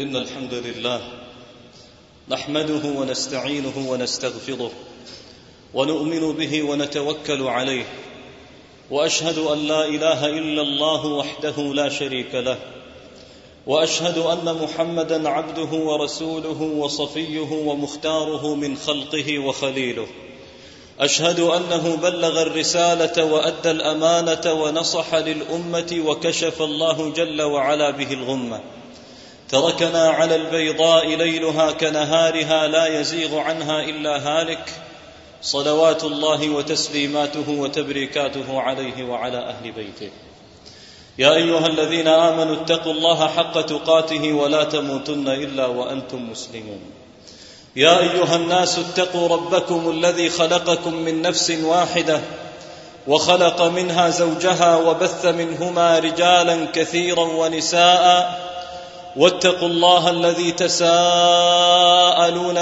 إن الحمد لله نحمده ونستعينه ونستغفره ونؤمن به ونتوكل عليه وأشهد أن لا إله إلا الله وحده لا شريك له وأشهد أن محمدا عبده ورسوله وصفيه ومختاره من خلقه وخليله أشهد أنه بلغ الرسالة وأدى الأمانة ونصح للأمة وكشف الله جل وعلا به الغمة تركنا على البيضاء ليلها كنهارها لا يزيغ عنها إلا هالك. صلوات الله وتسليماته وتبريكاته عليه وعلى أهل بيته. يا أيها الذين آمنوا اتقوا الله حق تقاته ولا تموتن إلا وأنتم مسلمون. يا أيها الناس اتقوا ربكم الذي خلقكم من نفس واحدة وخلق منها زوجها وبث منهما رجالا كثيرا ونساء واتقوا الله الذي تساءلون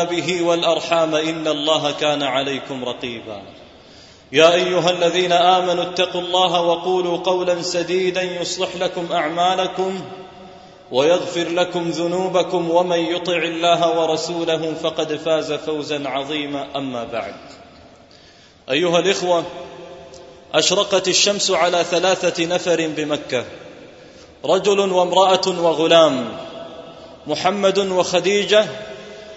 به والأرحام إن الله كان عليكم رقيبا. يا أيها الذين آمنوا اتقوا الله وقولوا قولا سديدا يصلح لكم أعمالكم ويغفر لكم ذنوبكم ومن يطع الله ورسوله فقد فاز فوزا عظيما. أما بعد أيها الإخوة أشرقت الشمس على ثلاثة نفر بمكة رجل وامرأة وغلام. محمد وخديجة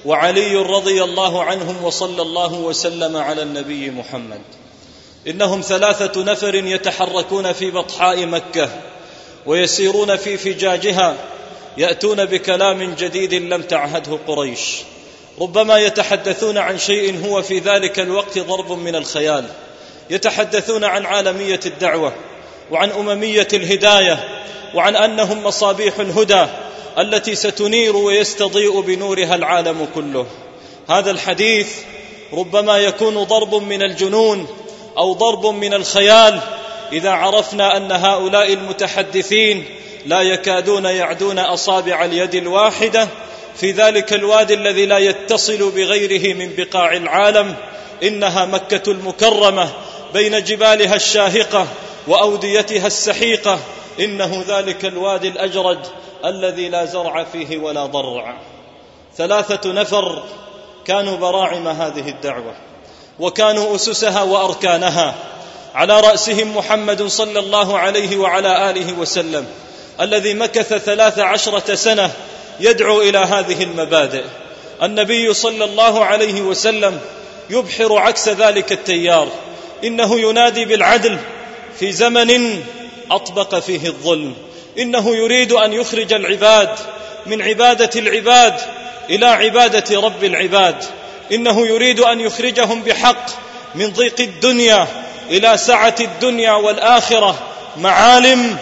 وعلي رضي الله عنهم وصلى الله وسلم على النبي محمد. إنهم ثلاثة نفر يتحركون في بطحاء مكة ويسيرون في فجاجها يأتون بكلام جديد لم تعهده قريش. ربما يتحدثون عن شيء هو في ذلك الوقت ضرب من الخيال. يتحدثون عن عالمية الدعوة وعن أممية الهداية وعن أنهم مصابيح الهدى التي ستنير ويستضيء بنورها العالم كله. هذا الحديث ربما يكون ضرب من الجنون أو ضرب من الخيال إذا عرفنا أن هؤلاء المتحدثين لا يكادون يعدون أصابع اليد الواحدة. في ذلك الوادي الذي لا يتصل بغيره من بقاع العالم إنها مكة المكرمة بين جبالها الشاهقة وأوديتها السحيقة. إنه ذلك الوادي الاجرد الذي لا زرع فيه ولا ضرع. ثلاثة نفر كانوا براعم هذه الدعوة وكانوا أسسها وأركانها. على رأسهم محمد صلى الله عليه وعلى آله وسلم الذي مكث ثلاث عشرة سنة يدعو إلى هذه المبادئ. النبي صلى الله عليه وسلم يبحر عكس ذلك التيار إنه ينادي بالعدل في زمن أطبق فيه الظلم. إنه يريد أن يخرج العباد من عبادة العباد إلى عبادة رب العباد. إنه يريد أن يخرجهم بحق من ضيق الدنيا إلى سعة الدنيا والآخرة. معالم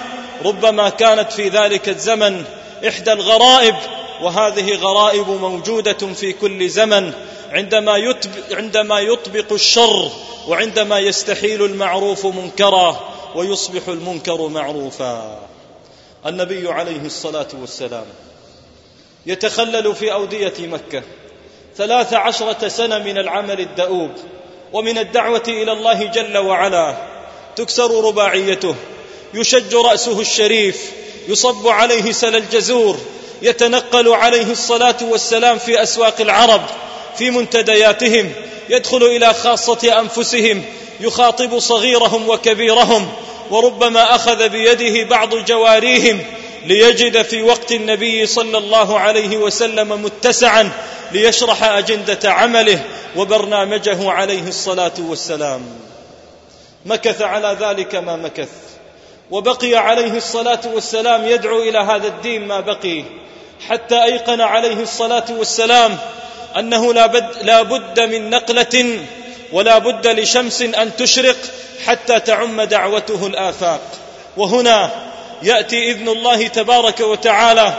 ربما كانت في ذلك الزمن إحدى الغرائب وهذه غرائب موجودة في كل زمن. عندما يطبق, عندما يطبق الشر وعندما يستحيل المعروف منكرا ويصبح المنكر معروفا. النبي عليه الصلاة والسلام. يتخلل في أودية مكة. ثلاث عشرة سنة من العمل الدؤوب ومن الدعوة إلى الله جل وعلا. تكسر رباعيته. يشج رأسه الشريف. يصب عليه سل الجزور. يتنقل عليه الصلاة والسلام في أسواق العرب في منتدياتهم. يدخل إلى خاصة أنفسهم. يخاطب صغيرهم وكبيرهم. وربما أخذ بيده بعض جواريهم ليجد في وقت النبي صلى الله عليه وسلم متسعا ليشرح أجندة عمله وبرنامجه عليه الصلاة والسلام. مكث على ذلك ما مكث. وبقي عليه الصلاة والسلام يدعو إلى هذا الدين ما بقي. حتى أيقن عليه الصلاة والسلام أنه لا بد, من نقلة ولا بد لشمس أن تشرق حتى تعم دعوته الآفاق. وهنا يأتي إذن الله تبارك وتعالى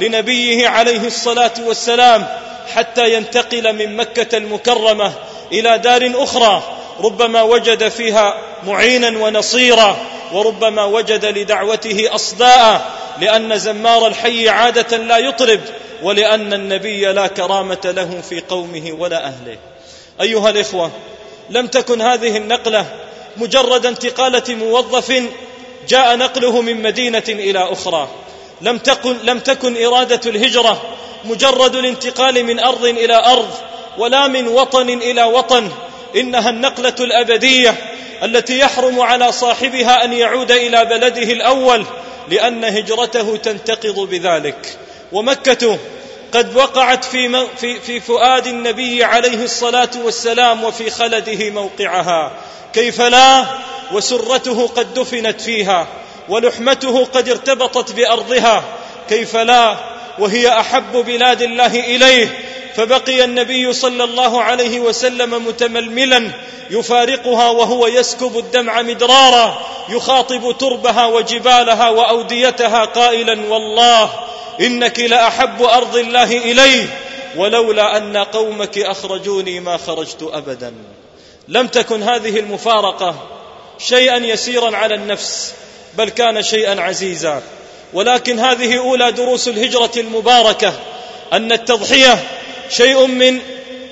لنبيه عليه الصلاة والسلام حتى ينتقل من مكة المكرمة إلى دار أخرى ربما وجد فيها معينا ونصيرا وربما وجد لدعوته أصداء لأن زمار الحي عادة لا يطرب ولأن النبي لا كرامة له في قومه ولا أهله. أيها الإخوة لم تكن هذه النقلة مجرد انتقالة موظف جاء نقله من مدينة إلى أخرى. لم تكن لم تكن إرادة الهجرة مجرد الانتقال من أرض إلى أرض ولا من وطن إلى وطن. إنها النقلة الأبدية التي يحرم على صاحبها أن يعود إلى بلده الأول لأن هجرته تنتقض بذلك. ومكة قد وقعت في, في, في فؤاد النبي عليه الصلاة والسلام وفي خلده موقعها. كيف لا؟ وسرته قد دفنت فيها ولحمته قد ارتبطت بأرضها. كيف لا؟ وهي أحب بلاد الله إليه فبقي النبي صلى الله عليه وسلم متململا يفارقها وهو يسكب الدمع مدرارا يخاطب تربها وجبالها وأوديتها قائلا والله إنك لأحب أرض الله الي ولولا أن قومك أخرجوني ما خرجت ابدا. لم تكن هذه المفارقة شيئا يسيرا على النفس بل كان شيئا عزيزا. ولكن هذه أولى دروس الهجرة المباركة أن التضحية شيء من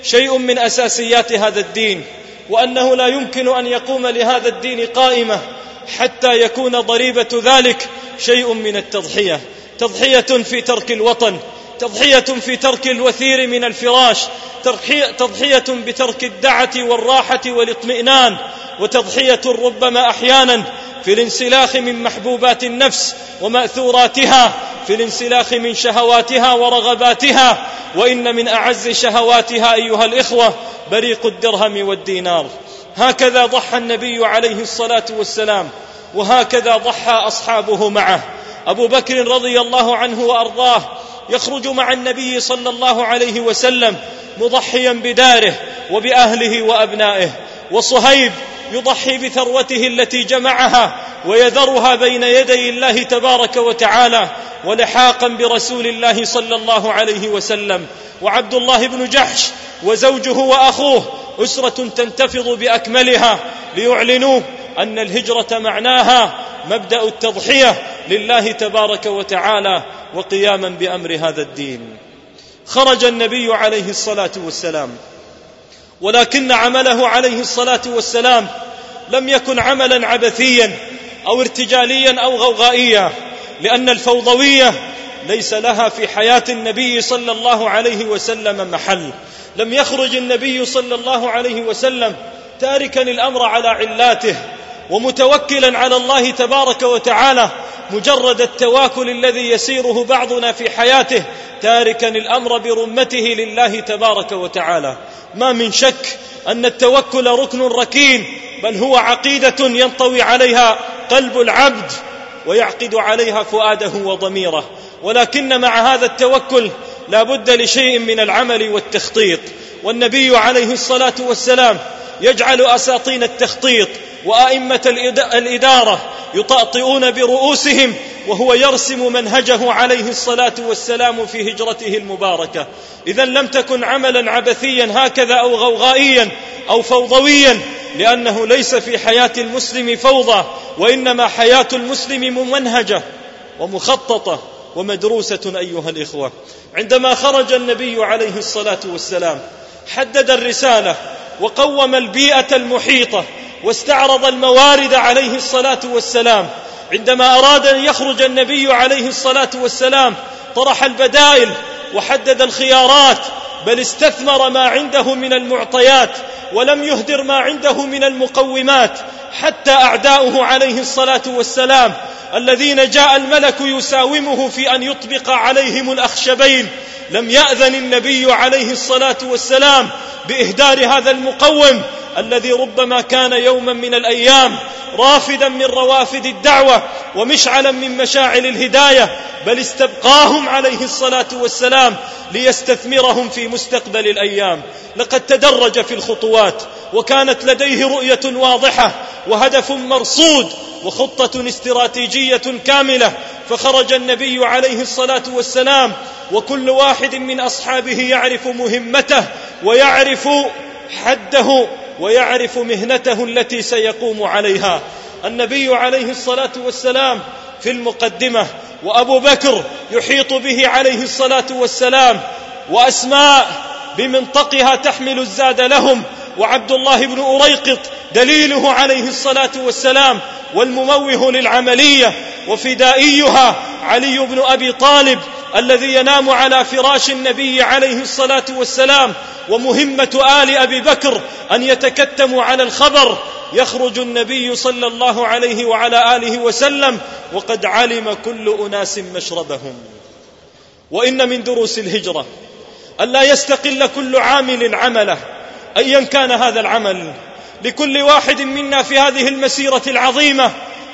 شيء من أساسيات هذا الدين وأنه لا يمكن أن يقوم لهذا الدين قائمة حتى يكون ضريبة ذلك شيء من التضحية تضحية في ترك الوطن تضحية في ترك الوثير من الفراش تضحية بترك الدعة والراحة والاطمئنان وتضحية ربما أحيانا في الانسلاخ من محبوبات النفس ومأثوراتها في الانسلاخ من شهواتها ورغباتها وإن من أعز شهواتها أيها الإخوة بريق الدرهم والدينار. هكذا ضحى النبي عليه الصلاة والسلام وهكذا ضحى أصحابه معه. أبو بكر رضي الله عنه وأرضاه يخرج مع النبي صلى الله عليه وسلم مضحيا بداره وبأهله وأبنائه. وصهيب يضحي بثروته التي جمعها ويذرها بين يدي الله تبارك وتعالى ولحاقا برسول الله صلى الله عليه وسلم. وعبد الله بن جحش وزوجه وأخوه أسرة تنتفض بأكملها ليعلنوا أن الهجرة معناها مبدأ التضحية لله تبارك وتعالى وقياما بأمر هذا الدين. خرج النبي عليه الصلاة والسلام. ولكن عمله عليه الصلاة والسلام لم يكن عملا عبثيا أو ارتجاليا أو غوغائيا لأن الفوضوية ليس لها في حياة النبي صلى الله عليه وسلم محل. لم يخرج النبي صلى الله عليه وسلم تاركا الأمر على علاته ومتوكلا على الله تبارك وتعالى مجرد التواكل الذي يسيره بعضنا في حياته تاركا الأمر برمته لله تبارك وتعالى. ما من شك أن التوكل ركن ركين بل هو عقيدة ينطوي عليها قلب العبد ويعقد عليها فؤاده وضميره. ولكن مع هذا التوكل لا بد لشيء من العمل والتخطيط. والنبي عليه الصلاة والسلام يجعل أساطين التخطيط وأئمة الإدارة يطأطئون برؤوسهم وهو يرسم منهجه عليه الصلاة والسلام في هجرته المباركة. اذا لم تكن عملا عبثيا هكذا أو غوغائيا أو فوضويا لأنه ليس في حياة المسلم فوضى وإنما حياة المسلم ممنهجة ومخططة ومدروسة أيها الإخوة. عندما خرج النبي عليه الصلاة والسلام حدد الرسالة وقوم البيئة المحيطة واستعرض الموارد عليه الصلاة والسلام. عندما أراد أن يخرج النبي عليه الصلاة والسلام طرح البدائل وحدد الخيارات بل استثمر ما عنده من المعطيات ولم يهدر ما عنده من المقومات حتى أعداؤه عليه الصلاة والسلام الذين جاء الملك يساومه في أن يطبق عليهم الأخشبين. لم يأذن النبي عليه الصلاة والسلام بإهدار هذا المقوم الذي ربما كان يوما من الأيام رافدا من روافد الدعوة ومشعلا من مشاعل الهداية بل استبقاهم عليه الصلاة والسلام ليستثمرهم في مستقبل الأيام. لقد تدرج في الخطوات وكانت لديه رؤية واضحة وهدف مرصود وخطة استراتيجية كاملة فخرج النبي عليه الصلاة والسلام وكل واحد من أصحابه يعرف مهمته ويعرف حده. ويعرف مهنته التي سيقوم عليها. النبي عليه الصلاة والسلام في المقدمة وأبو بكر يحيط به عليه الصلاة والسلام وأسماء بمنطقها تحمل الزاد لهم وعبد الله بن أريقط دليله عليه الصلاة والسلام والمموه للعملية وفدائيها علي بن أبي طالب الذي ينام على فراش النبي عليه الصلاة والسلام ومهمة آل أبي بكر أن يتكتموا على الخبر. يخرج النبي صلى الله عليه وعلى آله وسلم وقد علم كل أناس مشربهم. وإن من دروس الهجرة الا يستقل كل عامل عمله ايا كان هذا العمل. لكل واحد منا في هذه المسيرة العظيمة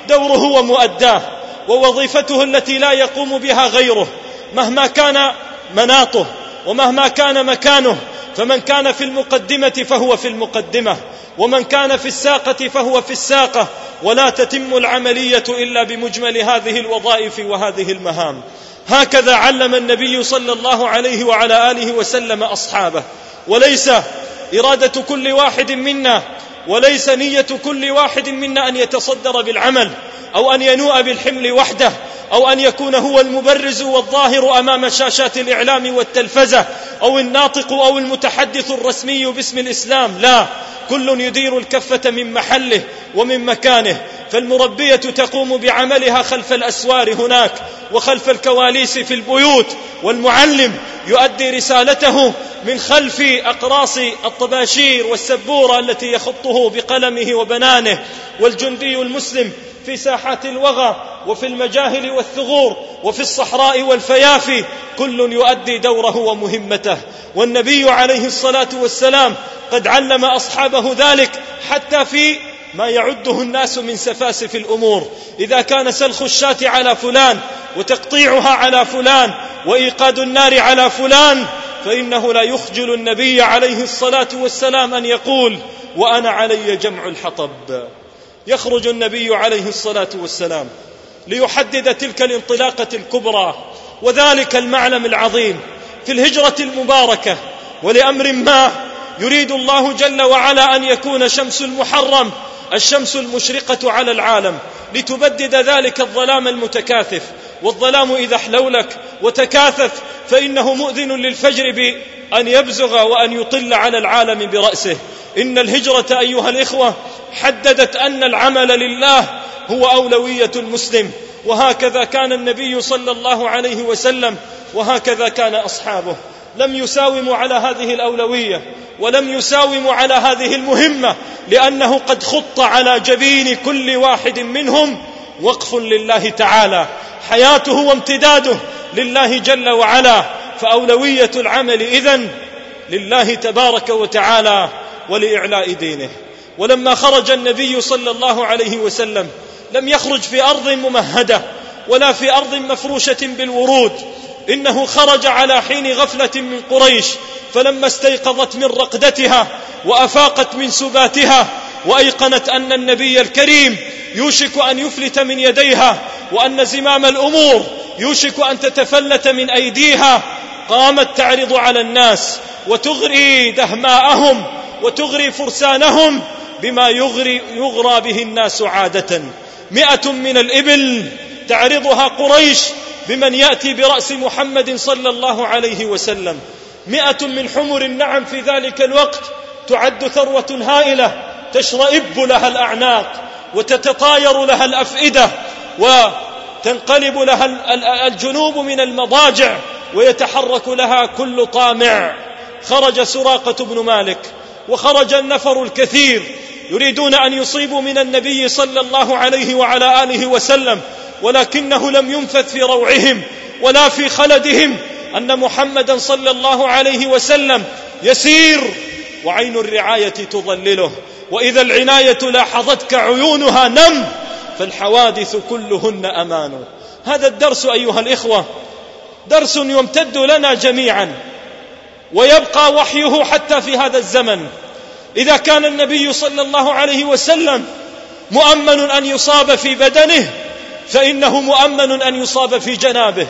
دوره ومؤداه ووظيفته التي لا يقوم بها غيره. مهما كان مناطه ومهما كان مكانه فمن كان في المقدمة فهو في المقدمة ومن كان في الساقة فهو في الساقة ولا تتم العملية إلا بمجمل هذه الوظائف وهذه المهام. هكذا علم النبي صلى الله عليه وعلى آله وسلم أصحابه. وليس إرادة كل واحد منا وليس نية كل واحد منا أن يتصدر بالعمل أو أن ينوء بالحمل وحده أو أن يكون هو المبرز والظاهر أمام شاشات الإعلام والتلفزة أو الناطق أو المتحدث الرسمي باسم الإسلام. لا كل يدير الكفة من محله ومن مكانه. فالمربية تقوم بعملها خلف الأسوار هناك وخلف الكواليس في البيوت والمعلم يؤدي رسالته من خلف أقراص الطباشير والسبورة التي يخطه بقلمه وبنانه والجندي المسلم في ساحات الوغى وفي المجاهل والثغور وفي الصحراء والفيافي كل يؤدي دوره ومهمته. والنبي عليه الصلاة والسلام قد علم أصحابه ذلك حتى في ما يعده الناس من سفاسف الأمور. إذا كان سلخ الشاة على فلان وتقطيعها على فلان وإيقاد النار على فلان فإنه لا يخجل النبي عليه الصلاة والسلام أن يقول وأنا علي جمع الحطب. يخرج النبي عليه الصلاة والسلام ليحدد تلك الانطلاقة الكبرى وذلك المعلم العظيم في الهجرة المباركة ولأمر ما يريد الله جل وعلا أن يكون شمس المحرم الشمس المشرقة على العالم لتبدد ذلك الظلام المتكاثف. والظلام إذا احلولك وتكاثف فإنه مؤذن للفجر بأن يبزغ وأن يطل على العالم برأسه. إن الهجرة أيها الإخوة حددت أن العمل لله هو أولوية المسلم. وهكذا كان النبي صلى الله عليه وسلم وهكذا كان أصحابه. لم يساوموا على هذه الأولوية ولم يساوموا على هذه المهمة لأنه قد خط على جبين كل واحد منهم وقف لله تعالى. حياته وامتداده لله جل وعلا. فأولوية العمل إذن لله تبارك وتعالى ولإعلاء دينه. ولما خرج النبي صلى الله عليه وسلم لم يخرج في أرض ممهدة ولا في أرض مفروشة بالورود. إنه خرج على حين غفلة من قريش. فلما استيقظت من رقدتها وأفاقت من سباتها وأيقنت أن النبي الكريم يوشك أن يفلت من يديها وأن زمام الأمور يوشك أن تتفلت من أيديها. قامت تعرض على الناس وتغري دهماءهم وتغري فرسانهم بما يغري يغرى به الناس عادة. مئة من الإبل تعرضها قريش بمن يأتي برأس محمد صلى الله عليه وسلم. مئة من حمر النعم في ذلك الوقت تعد ثروة هائلة تشرئب لها الأعناق. وتتطاير لها الأفئدة وتنقلب لها الجنوب من المضاجع ويتحرك لها كل طامع. خرج سراقة بن مالك وخرج النفر الكثير يريدون أن يصيبوا من النبي صلى الله عليه وعلى آله وسلم ولكنه لم ينفث في روعهم ولا في خلدهم أن محمدا صلى الله عليه وسلم يسير وعين الرعاية تظلله. وإذا العناية لاحظتك عيونها نم فالحوادث كلهن أمان. هذا الدرس أيها الإخوة درس يمتد لنا جميعا ويبقى وحيه حتى في هذا الزمن. إذا كان النبي صلى الله عليه وسلم مؤمن أن يصاب في بدنه فإنه مؤمن أن يصاب في جنابه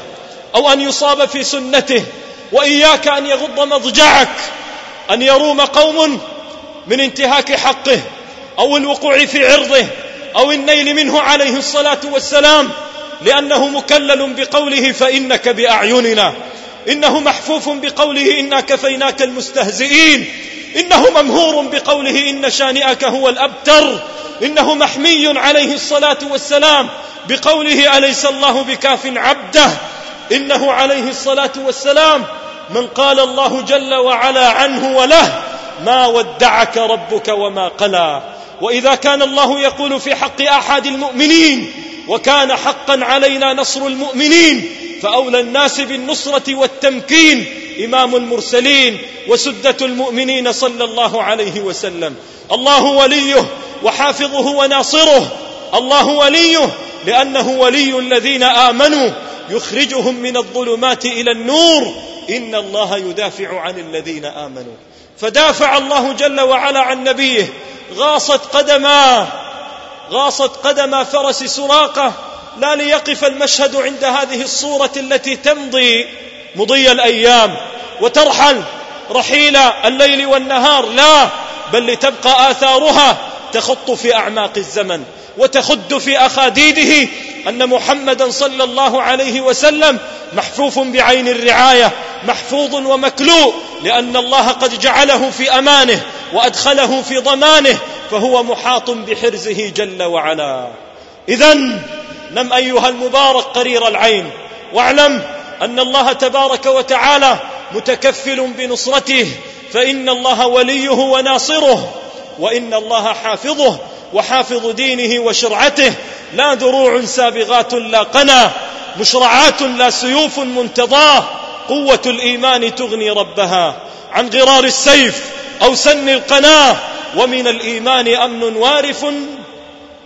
أو أن يصاب في سنته. وإياك أن يغض مضجعك أن يروم قوم من انتهاك حقه أو الوقوع في عرضه أو النيل منه عليه الصلاة والسلام لأنه مكلل بقوله فإنك بأعيننا. إنه محفوف بقوله إنا كفيناك المستهزئين. إنه ممهور بقوله إن شانئك هو الأبتر. إنه محمي عليه الصلاة والسلام بقوله أليس الله بكاف عبده. إنه عليه الصلاة والسلام من قال الله جل وعلا عنه وله ما ودعك ربك وما قلى. وإذا كان الله يقول في حق أحد المؤمنين وكان حقا علينا نصر المؤمنين فأولى الناس بالنصرة والتمكين. إمام المرسلين وسدة المؤمنين صلى الله عليه وسلم. الله وليه وحافظه وناصره. الله وليه لأنه ولي الذين آمنوا. يخرجهم من الظلمات إلى النور. إن الله يدافع عن الذين آمنوا. فدافع الله جل وعلا عن نبيه. غاصت قدما غاصت قدما فرس سراقه. لا ليقف المشهد عند هذه الصورة التي تمضي مضي الأيام. وترحل رحيل الليل والنهار. لا بل لتبقى آثارها تخط في أعماق الزمن. وتخد في أخاديده أن محمدا صلى الله عليه وسلم محفوف بعين الرعاية محفوظ ومكلوء لأن الله قد جعله في أمانه وأدخله في ضمانه فهو محاط بحرزه جل وعلا. إذا نم أيها المبارك قرير العين واعلم أن الله تبارك وتعالى متكفل بنصرته فإن الله وليه وناصره وإن الله حافظه وحافظ دينه وشرعته لا دروع سابغات لا قنا مشرعات لا سيوف منتضاه قوة الإيمان تغني ربها. عن غرار السيف أو سن القناة ومن الإيمان أمن وارف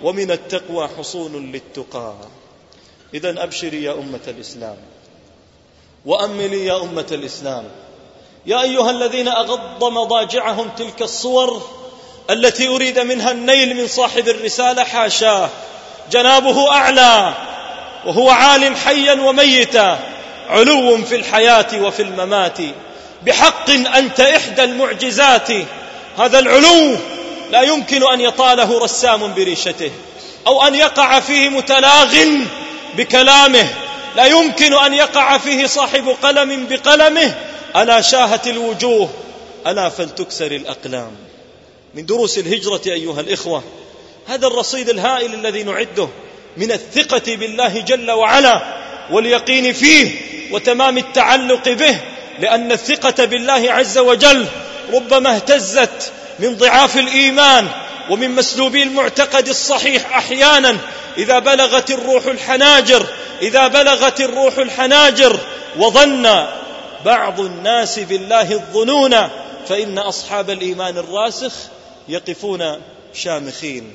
ومن التقوى حصون للتقى. إذا أبشري يا أمة الإسلام وأملي يا أمة الإسلام. يا أيها الذين أغض مضاجعهم تلك الصور التي أريد منها النيل من صاحب الرسالة حاشاه جنابه أعلى وهو عال حيا وميتا علو في الحياة وفي الممات. بحق أنت إحدى المعجزات. هذا العلو لا يمكن أن يطاله رسام بريشته أو أن يقع فيه متلاغ بكلامه. لا يمكن أن يقع فيه صاحب قلم بقلمه. ألا شاهت الوجوه ألا فلتكسر الأقلام. من دروس الهجرة أيها الإخوة. هذا الرصيد الهائل الذي نعده من الثقة بالله جل وعلا واليقين فيه وتمام التعلق به لأن الثقة بالله عز وجل ربما اهتزت من ضعاف الإيمان ومن مسلوبي المعتقد الصحيح أحيانا. إذا بلغت الروح الحناجر إذا بلغت الروح الحناجر وظن بعض الناس بالله الظنون فإن أصحاب الإيمان الراسخ يقفون شامخين.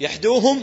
يحدوهم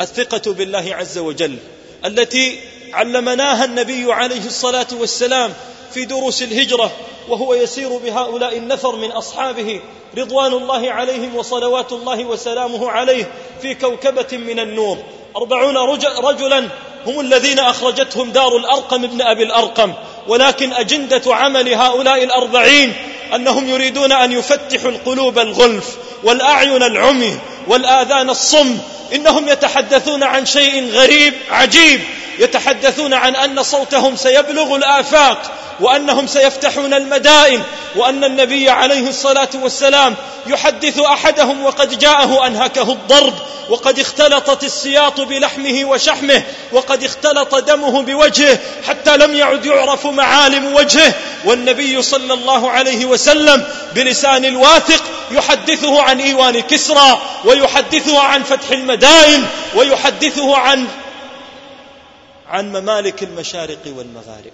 الثقة بالله عز وجل التي علمناها النبي عليه الصلاة والسلام في دروس الهجرة وهو يسير بهؤلاء النفر من أصحابه رضوان الله عليهم وصلوات الله وسلامه عليه في كوكبة من النور. أربعون رجلا هم الذين أخرجتهم دار الأرقم ابن أبي الأرقم. ولكن أجندة عمل هؤلاء الأربعين أنهم يريدون أن يفتحوا القلوب الغلف والأعين العمي والآذان الصم إنهم يتحدثون عن شيء غريب عجيب يتحدثون عن أن صوتهم سيبلغ الآفاق وأنهم سيفتحون المدائن وأن النبي عليه الصلاة والسلام يحدث أحدهم وقد جاءه أنهكه الضرب وقد اختلطت السياط بلحمه وشحمه وقد اختلط دمه بوجهه حتى لم يعد يعرف معالم وجهه. والنبي صلى الله عليه وسلم بلسان الواثق يحدثه عن إيوان كسرى ويحدثه عن فتح المدائن ويحدثه عن عن ممالك المشارق والمغارب.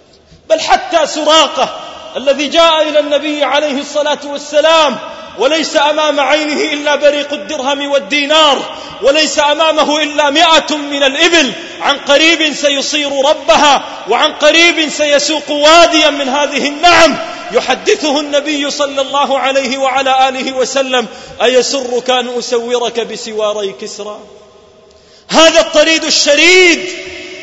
بل حتى سراقه الذي جاء إلى النبي عليه الصلاة والسلام وليس أمام عينه إلا بريق الدرهم والدينار وليس أمامه إلا مائه من الإبل. عن قريب سيصير ربها وعن قريب سيسوق واديا من هذه النعم. يحدثه النبي صلى الله عليه وعلى آله وسلم أيسرك أن أسورك بسواري كسرى؟ هذا الطريد الشريد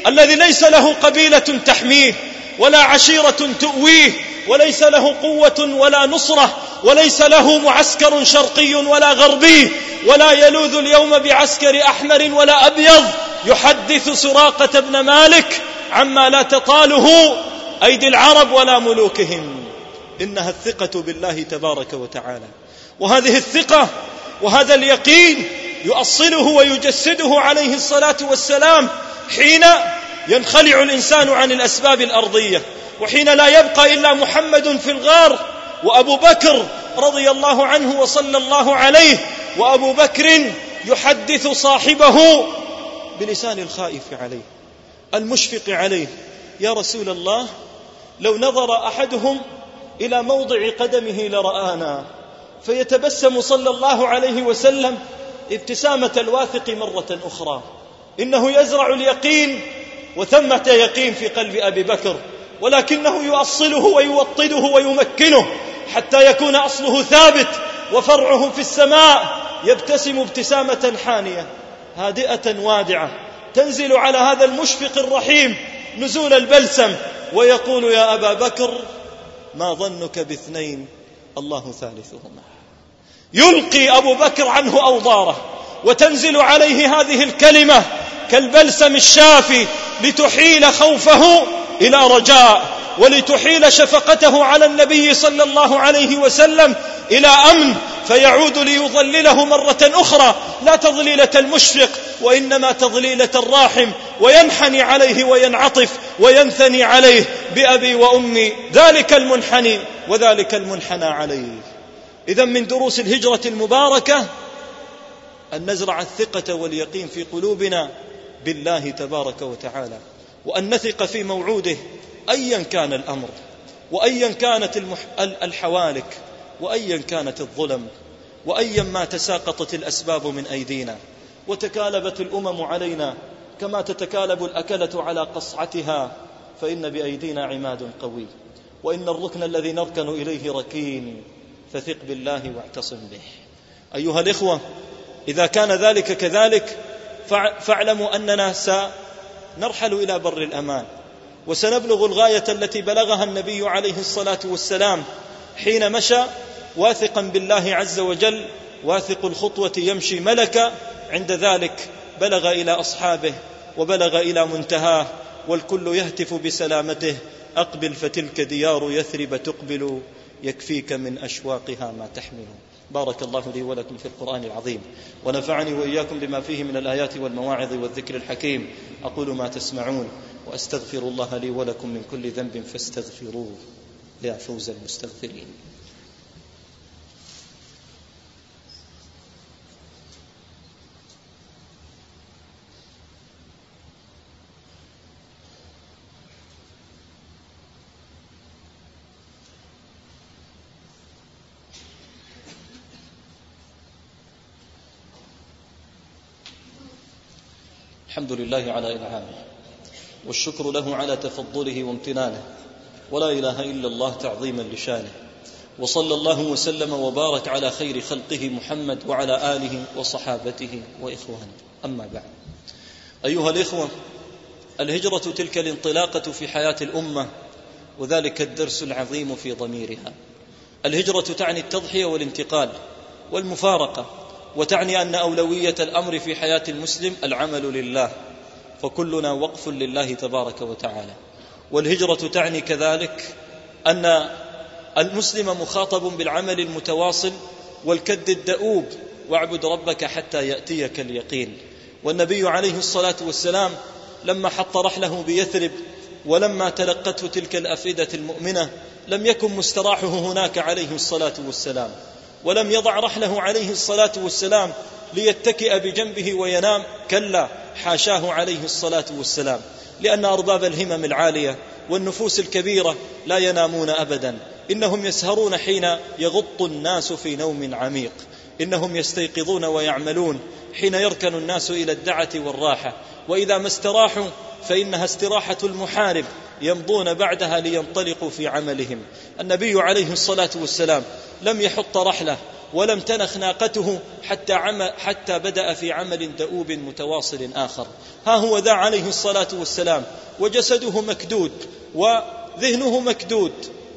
الذي ليس له قبيلة تحميه ولا عشيرة تؤويه وليس له قوة ولا نصرة وليس له معسكر شرقي ولا غربي ولا يلوذ اليوم بعسكر أحمر ولا أبيض يحدث سراقة بن مالك عما لا تطاله أيدي العرب ولا ملوكهم. إنها الثقة بالله تبارك وتعالى. وهذه الثقة وهذا اليقين يؤصله ويجسده عليه الصلاة والسلام حين ينخلع الإنسان عن الأسباب الأرضية وحين لا يبقى إلا محمد في الغار وأبو بكر رضي الله عنه وصلى الله عليه وأبو بكر يحدث صاحبه بلسان الخائف عليه المشفق عليه يا رسول الله لو نظر أحدهم إلى موضع قدمه لرآنا فيتبسم صلى الله عليه وسلم ابتسامة الواثق مرة أخرى. إنه يزرع اليقين وثمة يقين في قلب أبي بكر ولكنه يؤصله ويوطده ويمكنه حتى يكون أصله ثابت وفرعه في السماء يبتسم ابتسامة حانية هادئة وادعة. تنزل على هذا المشفق الرحيم نزول البلسم ويقول يا أبا بكر ما ظنك باثنين الله ثالثهما. يلقي أبو بكر عنه أوضاره وتنزل عليه هذه الكلمة كالبلسم الشافي لتحيل خوفه إلى رجاء ولتحيل شفقته على النبي صلى الله عليه وسلم إلى أمن فيعود ليظلله مرة أخرى. لا تضليلة المشفق وإنما تضليلة الراحم وينحني عليه وينعطف وينثني عليه بأبي وأمي. ذلك المنحني وذلك المنحنى عليه. إذا من دروس الهجرة المباركة أن نزرع الثقة واليقين في قلوبنا بالله تبارك وتعالى وأن نثق في موعوده أيا كان الأمر وأيا كانت. الحوالك وأيا كانت الظلم وأيا ما تساقطت الأسباب من أيدينا وتكالبت الأمم علينا كما تتكالب الأكلة على قصعتها فإن بأيدينا عماد قوي وإن الركن الذي نركن إليه ركين فثق بالله واعتصم به أيها الإخوة إذا كان ذلك كذلك فاعلموا أننا سنرحل إلى بر الأمان وسنبلغ الغاية التي بلغها النبي عليه الصلاة والسلام حين مشى واثقا بالله عز وجل واثق الخطوة يمشي ملكا عند ذلك بلغ إلى أصحابه وبلغ إلى منتهاه والكل يهتف بسلامته أقبل فتلك ديار يثرب تقبل يكفيك من أشواقها ما تحمل. بارك الله لي ولكم في القرآن العظيم. ونفعني وإياكم بما فيه من الآيات والمواعظ والذكر الحكيم. أقول ما تسمعون وأستغفر الله لي ولكم من كل ذنب فاستغفروه يا فوز المستغفرين. الحمد لله على إنعامه والشكر له على تفضله وامتنانه ولا إله إلا الله تعظيما لشانه وصلى الله وسلم وبارك على خير خلقه محمد وعلى آله وصحابته وإخوانه. أما بعد أيها الإخوة الهجرة تلك الانطلاقة في حياة الأمة وذلك الدرس العظيم في ضميرها. الهجرة تعني التضحية والانتقال والمفارقة وتعني أن أولوية الأمر في حياة المسلم العمل لله فكلنا وقف لله تبارك وتعالى. والهجرة تعني كذلك أن المسلم مخاطب بالعمل المتواصل والكد الدؤوب واعبد ربك حتى يأتيك اليقين. والنبي عليه الصلاة والسلام لما حط رحله بيثرب ولما تلقته تلك الأفئدة المؤمنة لم يكن مستراحه هناك عليه الصلاة والسلام. ولم يضع رحله عليه الصلاة والسلام ليتكئ بجنبه وينام كلا حاشاه عليه الصلاة والسلام. لأن أرباب الهمم العالية والنفوس الكبيرة لا ينامون ابدا. إنهم يسهرون حين يغط الناس في نوم عميق. إنهم يستيقظون ويعملون حين يركن الناس إلى الدعة والراحة. وإذا ما استراحوا فإنها استراحة المحارب. يمضون بعدها لينطلقوا في عملهم. النبي عليه الصلاة والسلام لم يحط رحلة ولم تنخ ناقته حتى, عمل حتى بدأ في عمل دؤوب متواصل آخر. ها هو ذا عليه الصلاة والسلام وجسده مكدود وذهنه مكدود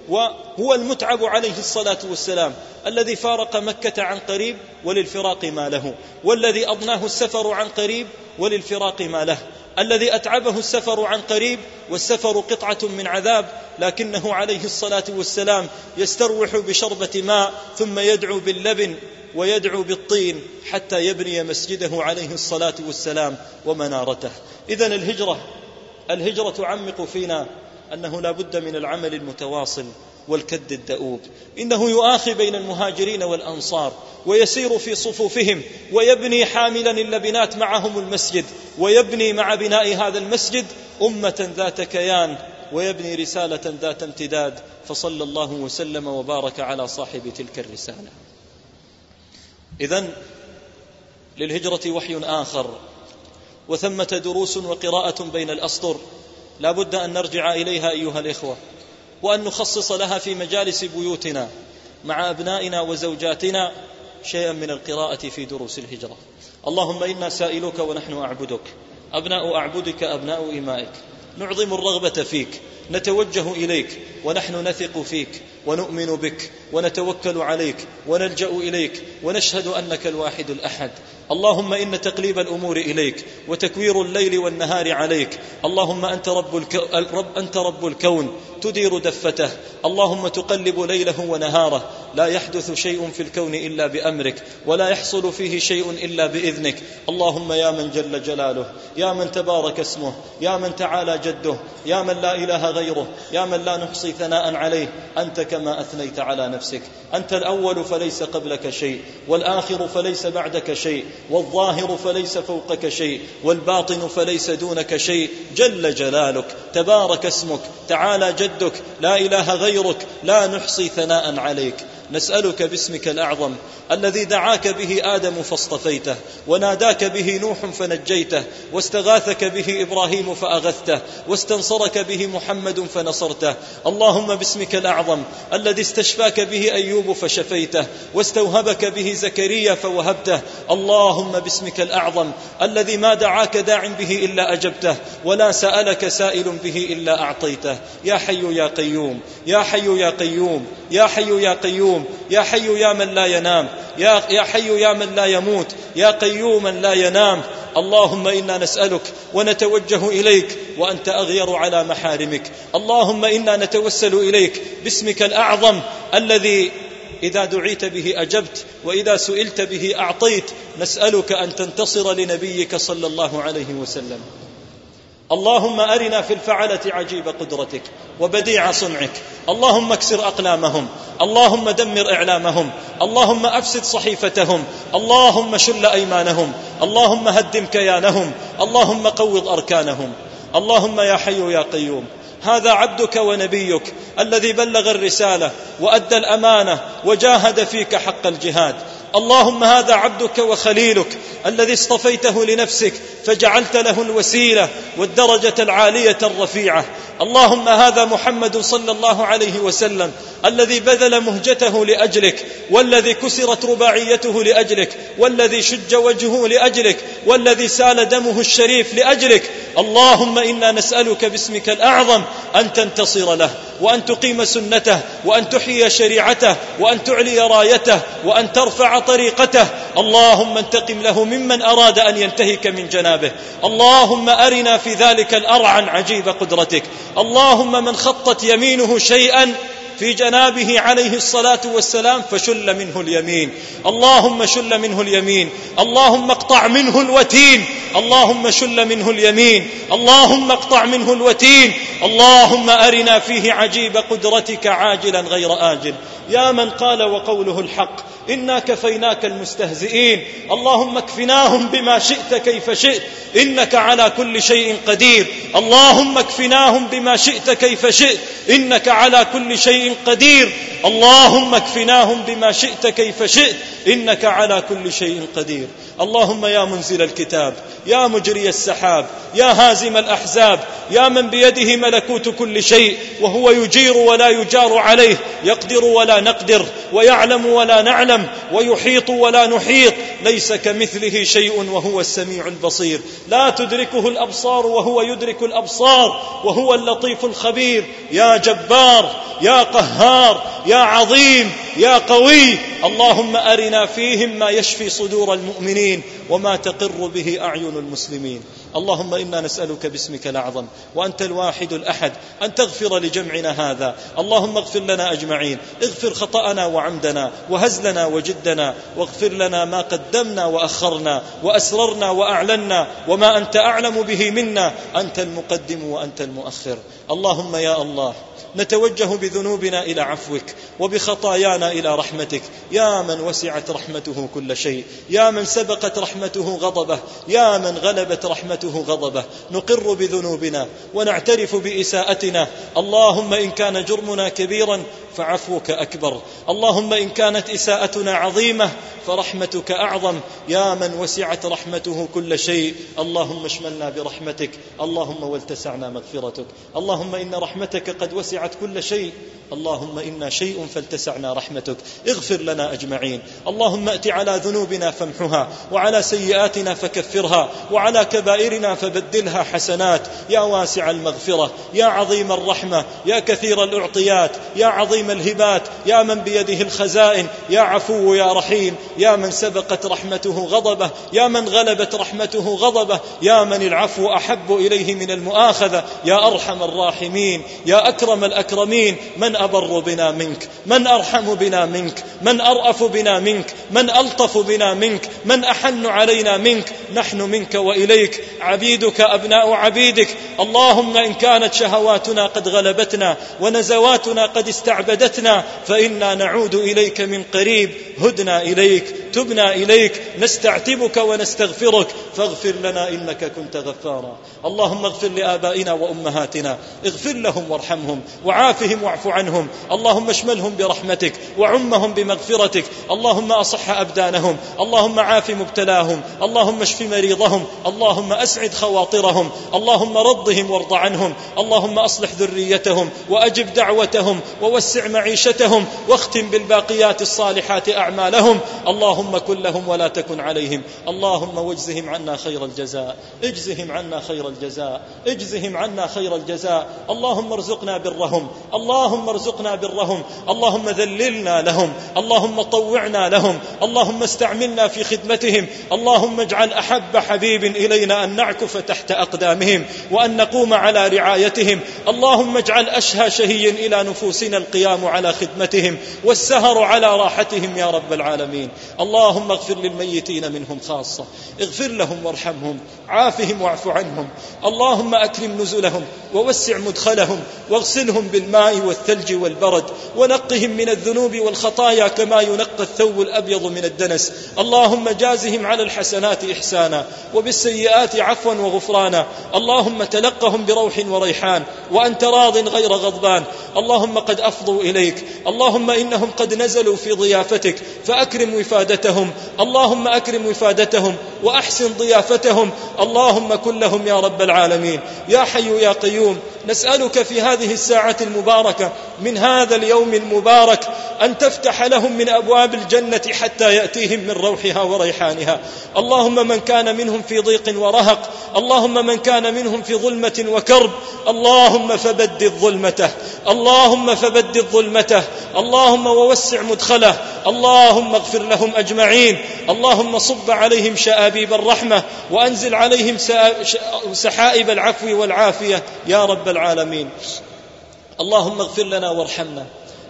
وهو المتعب عليه الصلاة والسلام الذي فارق مكة عن قريب وللفراق ما له والذي أضناه السفر عن قريب وللفراق ما له الذي أتعبه السفر عن قريب والسفر قطعة من عذاب لكنه عليه الصلاة والسلام يستروح بشربة ماء ثم يدعو باللبن ويدعو بالطين حتى يبني مسجده عليه الصلاة والسلام ومنارته. اذا الهجرة الهجرة تعمق فينا أنه لا بد من العمل المتواصل والكد الدؤوب. إنه يؤاخي بين المهاجرين والأنصار ويسير في صفوفهم ويبني حاملا اللبنات معهم المسجد ويبني مع بناء هذا المسجد أمة ذات كيان ويبني رسالة ذات امتداد. فصلى الله وسلم وبارك على صاحب تلك الرسالة. إذا للهجرة وحي آخر وثمة دروس وقراءة بين الأسطر. لا بد أن نرجع إليها أيها الإخوة وأن نخصص لها في مجالس بيوتنا مع أبنائنا وزوجاتنا شيئا من القراءة في دروس الهجرة. اللهم إنا سائلك ونحن أعبدك. أبناء أعبدك أبناء إمائك. نعظم الرغبة فيك نتوجه إليك ونحن نثق فيك ونؤمن بك ونتوكل عليك ونلجأ إليك ونشهد أنك الواحد الأحد. اللهم إن تقليب الأمور إليك وتكوير الليل والنهار عليك. اللهم أنت رب, الكو... رب أنت رب الكون. تدير دفته. اللهم تقلب ليله ونهاره. لا يحدث شيء في الكون إلا بأمرك ولا يحصل فيه شيء إلا بإذنك. اللهم يا من جل جلاله يا من تبارك اسمه يا من تعالى جده يا من لا إله غيره يا من لا نحصي ثناء عليه. أنت كما أثنيت على نفسك. أنت الأول فليس قبلك شيء والآخر فليس بعدك شيء والظاهر فليس فوقك شيء والباطن فليس دونك شيء. جل جلالك تبارك اسمك تعالى جدك لا إله غيرك لا نحصي ثناء عليك. نسألك باسمك الأعظم الذي دعاك به آدم فاصطفيته وناداك به نوح فنجيته واستغاثك به إبراهيم فأغثته واستنصرك به محمد فنصرته. اللهم باسمك الأعظم الذي استشفاك به أيوب فشفيته واستوهبك به زكريا فوهبته. اللهم باسمك الأعظم الذي ما دعاك داع به إلا أجبته ولا سألك سائل به إلا أعطيته. يا حي يا قيوم يا حي يا قيوم يا حي يا قيوم. يا حي يا من لا ينام. يا, يا حي يا من لا يموت. يا قيوما لا ينام. اللهم إنا نسألك ونتوجه إليك وأنت أغير على محارمك. اللهم إنا نتوسل إليك باسمك الأعظم الذي إذا دعيت به أجبت وإذا سئلت به أعطيت. نسألك أن تنتصر لنبيك صلى الله عليه وسلم. اللهم أرنا في الفعلة عجيب قدرتك وبديع صنعك. اللهم اكسر أقلامهم. اللهم دمر إعلامهم. اللهم أفسد صحيفتهم. اللهم شل أيمانهم. اللهم هدم كيانهم. اللهم قوض أركانهم. اللهم يا حي يا قيوم هذا عبدك ونبيك الذي بلغ الرسالة وأدى الأمانة وجاهد فيك حق الجهاد. اللهم هذا عبدك وخليلك الذي اصطفيته لنفسك فجعلت له الوسيلة والدرجة العالية الرفيعة. اللهم هذا محمد صلى الله عليه وسلم الذي بذل مهجته لأجلك والذي كسرت رباعيته لأجلك والذي شج وجهه لأجلك والذي سال دمه الشريف لأجلك. اللهم إنا نسألك باسمك الأعظم أن تنتصر له وأن تقيم سنته وأن تحيي شريعته وأن تعلي رايته وأن ترفع طريقته. اللهم انتقم له ممن أراد أن ينتهك من جنابه. اللهم أرنا في ذلك الارعن عجيب قدرتك. اللهم من خطت يمينه شيئا في جنابه عليه الصلاة والسلام فشل منه اليمين. اللهم شل منه اليمين. اللهم اقطع منه الوتين. اللهم شل منه اليمين. اللهم اقطع منه الوتين. اللهم أرنا فيه عجيب قدرتك عاجلا غير آجل. يا من قال وقوله الحق. إنا كفيناك المستهزئين. اللهم اكفناهم بما شئت كيف شئت. إنك على كل شيء قدير. اللهم اكفناهم بما شئت كيف شئت. إنك على كل شيء قدير. اللهم اكفناهم بما شئت كيف شئت. إنك على كل شيء قدير. اللهم يا منزل الكتاب يا مجري السحاب يا هازم الأحزاب يا من بيده ملكوت كل شيء وهو يجير ولا يجار عليه يقدر ولا نقدر. ويعلم ولا نعلم ويحيط ولا نحيط. ليس كمثله شيء وهو السميع البصير. لا تدركه الأبصار وهو يدرك الأبصار وهو اللطيف الخبير. يا جبار يا قهار يا عظيم يا قوي. اللهم أرنا فيهم ما يشفي صدور المؤمنين وما تقر به أعين المسلمين. اللهم إنا نسألك باسمك الأعظم وأنت الواحد الأحد أن تغفر لجمعنا هذا. اللهم اغفر لنا أجمعين. اغفر خطأنا وعمدنا وهزلنا وجدنا. واغفر لنا ما قدمنا وأخرنا وأسررنا وأعلنا وما أنت أعلم به منا. أنت المقدم وأنت المؤخر. اللهم يا الله نتوجه بذنوبنا إلى عفوك وبخطايانا إلى رحمتك. يا من وسعت رحمته كل شيء. يا من سبقت رحمته غضبه. يا من غلبت رحمته غضبه. نقر بذنوبنا ونعترف بإساءتنا. اللهم إن كان جرمنا كبيرا فعفوك أكبر. اللهم إن كانت إساءتنا عظيمة فرحمتك أعظم. يا من وسعت رحمته كل شيء. اللهم اشملنا برحمتك. اللهم ولتسعنا مغفرتك. اللهم إن رحمتك قد وسعت كل شيء. اللهم أنا شيء فلتسعنا رحمتك. اغفر لنا أجمعين. اللهم أت على ذنوبنا فامحها وعلى سيئاتنا فكفرها. وعلى كبائرنا فبدلها حسنات. يا واسع المغفرة. يا عظيم الرحمة. يا كثير الأعطيات. يا عظيم الهبات يا من بيده الخزائن يا عفو يا رحيم يا من سبقت رحمته غضبه يا من غلبت رحمته غضبه يا من العفو أحب إليه من المؤاخذة يا أرحم الراحمين يا أكرم الأكرمين من أبر بنا منك من أرحم بنا منك من أرأف بنا منك من ألطف بنا منك من أحن علينا منك نحن منك وإليك عبيدك أبناء عبيدك اللهم إن كانت شهواتنا قد غلبتنا ونزواتنا قد استعبدتنا فإنا نعود إليك من قريب. هدنا إليك تبنا إليك نستعتبك ونستغفرك. فاغفر لنا إنك كنت غفارا. اللهم اغفر لآبائنا وأمهاتنا. اغفر لهم وارحمهم وعافهم واعف عنهم. اللهم اشملهم برحمتك وعمهم بمغفرتك. اللهم أصح أبدانهم. اللهم عاف مبتلاهم. اللهم اشف مريضهم. اللهم أسعد خواطرهم. اللهم رضهم وارض عنهم. اللهم أصلح ذريتهم وأجب دعوتهم ووسع معيشتهم واختم بالباقيات الصالحات أعمالهم. اللهم كن لهم ولا تكن عليهم. اللهم واجزهم عنا خير الجزاء. اجزهم عنا خير الجزاء. اجزهم عنا خير الجزاء. اللهم ارزقنا برهم. اللهم ارزقنا برهم. اللهم ذللنا لهم. اللهم طوعنا لهم. اللهم استعملنا في خدمتهم. اللهم اجعل أحب حبيب إلينا أن نعكف تحت أقدامهم وأن نقوم على رعايتهم. اللهم اجعل أشهى شهي إلى نفوسنا القيام على خدمتهم والسهر على راحتهم يا رب العالمين. اللهم اغفر للميتين منهم خاصة. اغفر لهم وارحمهم. عافهم واعف عنهم. اللهم أكرم نزلهم ووسع مدخلهم واغسلهم بالماء والثلج والبرد ونقهم من الذنوب والخطايا كما ينقى الثوب الأبيض من الدنس. اللهم جازهم على الحسنات إحسانا وبالسيئات عفوا وغفرانا. اللهم تلقهم بروح وريحان وأنت راض غير غضبان. اللهم قد أفضوا إليك. اللهم إنهم قد نزلوا في ضيافتك فأكرم وفادتهم. اللهم أكرم وفادتهم وأحسن ضيافتهم. اللهم كن لهم يا رب العالمين. يا حي يا قيوم نسألك في هذه الساعة المباركة من هذا اليوم المبارك أن تفتح لهم من أبواب الجنة حتى يأتيهم من روحها وريحانها. اللهم من كان منهم في ضيق ورهق اللهم من كان منهم في ظلمة وكرب اللهم فبدد ظلمته. اللهم فبدد ظلمته. اللهم ووسع مدخله. اللهم اغفر لهم أجمعين. اللهم صب عليهم شآبيب الرحمة وأنزل عليهم سحائب العفو والعافية. يا رب العالمين. اللهم اغفر لنا وارحمنا.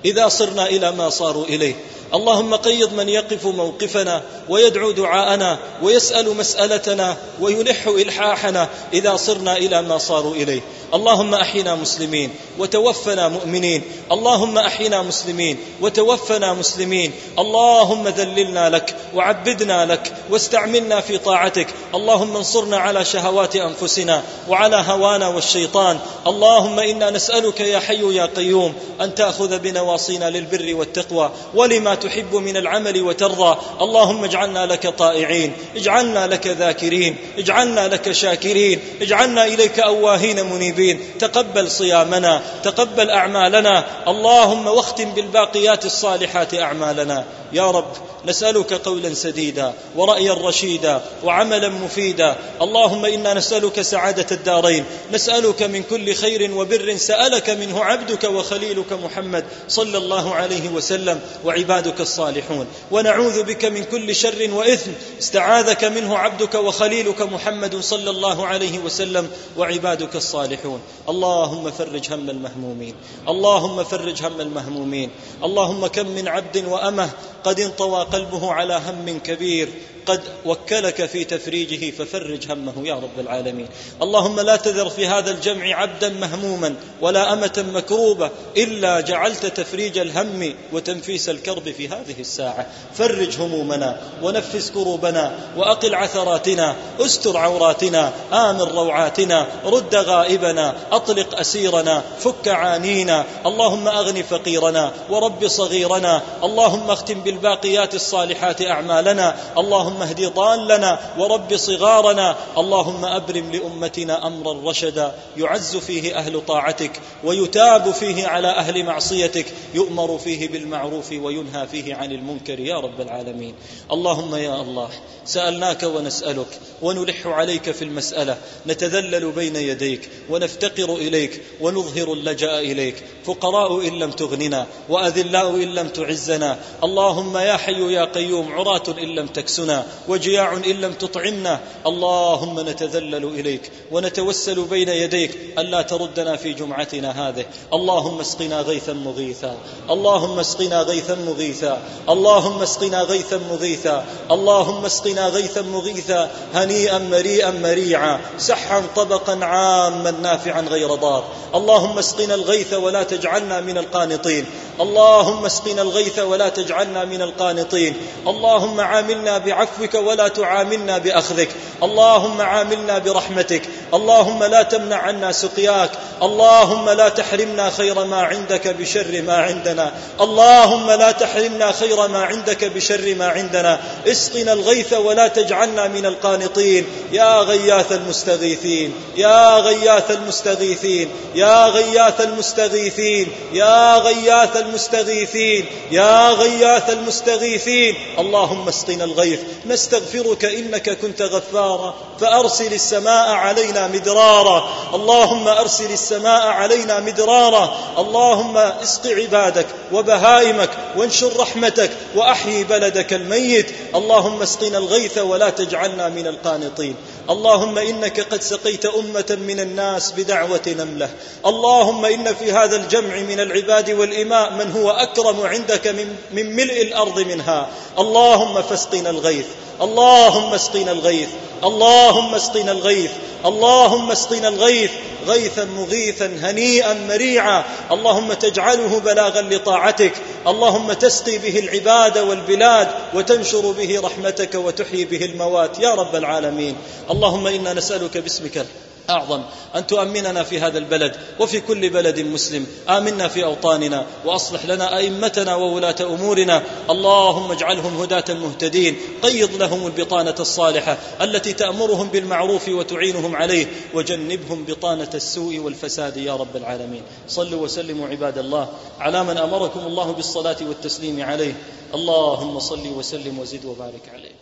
إذا صرنا إلى ما صاروا إليه. اللهم قيض من يقف موقفنا ويدعو دعاءنا ويسأل مسألتنا ويلح إلحاحنا إذا صرنا إلى ما صاروا إليه. اللهم أحينا مسلمين وتوفنا مؤمنين. اللهم أحينا مسلمين وتوفنا مسلمين. اللهم ذللنا لك وعبدنا لك واستعملنا في طاعتك. اللهم انصرنا على شهوات أنفسنا وعلى هوانا والشيطان. اللهم إنا نسألك يا حي يا قيوم أن تأخذ بنواصينا للبر والتقوى ولما تحب من العمل وترضى. اللهم اجعلنا لك طائعين. اجعلنا لك ذاكرين. اجعلنا لك شاكرين. اجعلنا إليك أواهين منيبين. الطيبين تقبل صيامنا تقبل أعمالنا. اللهم واختم بالباقيات الصالحات أعمالنا. يا رب نسألك قولا سديدا ورايا رشيدا وعملا مفيدا. اللهم إنا نسألك سعادة الدارين. نسألك من كل خير وبر سألك منه عبدك وخليلك محمد صلى الله عليه وسلم وعبادك الصالحون. ونعوذ بك من كل شر وإثم. استعاذك منه عبدك وخليلك محمد صلى الله عليه وسلم وعبادك الصالحون. اللهم فرج هم المهمومين. اللهم فرج هم المهمومين. اللهم كم من عبد وأمه قد انطوى قلبه على هم كبير. قد وكلك في تفريجه ففرج همه يا رب العالمين. اللهم لا تذر في هذا الجمع عبدا مهموما ولا أمة مكروبة إلا جعلت تفريج الهم وتنفيس الكرب في هذه الساعة. فرج همومنا ونفس كروبنا وأقل عثراتنا استر عوراتنا آمن روعاتنا رد غائبنا أطلق أسيرنا فك عانينا اللهم أغن فقيرنا ورب صغيرنا اللهم اختم بالباقيات الصالحات أعمالنا اللهم اهد ضالنا ورب صغارنا. اللهم ابرم لامتنا امرا رشدا. يعز فيه أهل طاعتك ويتاب فيه على أهل معصيتك. يؤمر فيه بالمعروف وينهى فيه عن المنكر يا رب العالمين. اللهم يا الله سألناك ونسألك ونلح عليك في المسألة. نتذلل بين يديك ونفتقر إليك ونظهر اللجأ إليك. فقراء إن لم تغننا وأذلاء إن لم تعزنا. اللهم يا حي يا قيوم عراة إن لم تكسنا. وجياع إن لم تطعمنا. اللهم نتذلل إليك ونتوسل بين يديك الا تردنا في جمعتنا هذه. اللهم اسقنا غيثا مغيثا. اللهم اسقنا غيثا مغيثا. اللهم اسقنا غيثا مغيثا. اللهم اسقنا غيثا مغيثا. هنيئا مريئا مريعا. سحا طبقا عاما نافعا غير ضار. اللهم اسقنا الغيث ولا تجعلنا من القانطين. اللهم اسقنا الغيث ولا تجعلنا من القانطين. اللهم عاملنا بعفوك ولا تعاملنا بأخذك. اللهم عاملنا برحمتك. اللهم لا تمنع عنا سقياك. اللهم لا تحرمنا خير ما عندك بشر ما عندنا. اللهم لا تحرمنا خير ما عندك بشر ما عندنا. اسقنا الغيث ولا تجعلنا من القانطين. يا غياث المستغيثين. يا غياث المستغيثين. يا غياث المستغيثين. يا غياث المستغيثين. يا غياث المستغيثين. اللهم اسقنا الغيث. نستغفرك إنك كنت غفارا فأرسل السماء علينا مدرارا. اللهم أرسل السماء علينا مدرارا. اللهم اسق عبادك وبهائمك وانشر رحمتك وأحيي بلدك الميت. اللهم اسقنا الغيث ولا تجعلنا من القانطين. اللهم إنك قد سقيت أمة من الناس بدعوة نملة. اللهم إن في هذا الجمع من العباد والإماء من هو أكرم عندك من, ملء الأرض منها. اللهم فاسقنا الغيث. اللهم اسقنا الغيث اللهم اسقنا الغيث اللهم اسقنا الغيث غيثا مغيثا هنيئا مريعا. اللهم تجعله بلاغا لطاعتك اللهم تسقي به العباد والبلاد وتنشر به رحمتك وتحيي به الموات. يا رب العالمين. اللهم إنا نسألك باسمك أعظم. أن تؤمننا في هذا البلد وفي كل بلد مسلم. آمنا في أوطاننا وأصلح لنا أئمتنا وولاة أمورنا. اللهم اجعلهم هداة مهتدين. قيض لهم البطانة الصالحة التي تأمرهم بالمعروف وتعينهم عليه. وجنبهم بطانة السوء والفساد يا رب العالمين. صلوا وسلموا عباد الله على من أمركم الله بالصلاة والتسليم عليه. اللهم صل وسلم وزد وبارك عليه.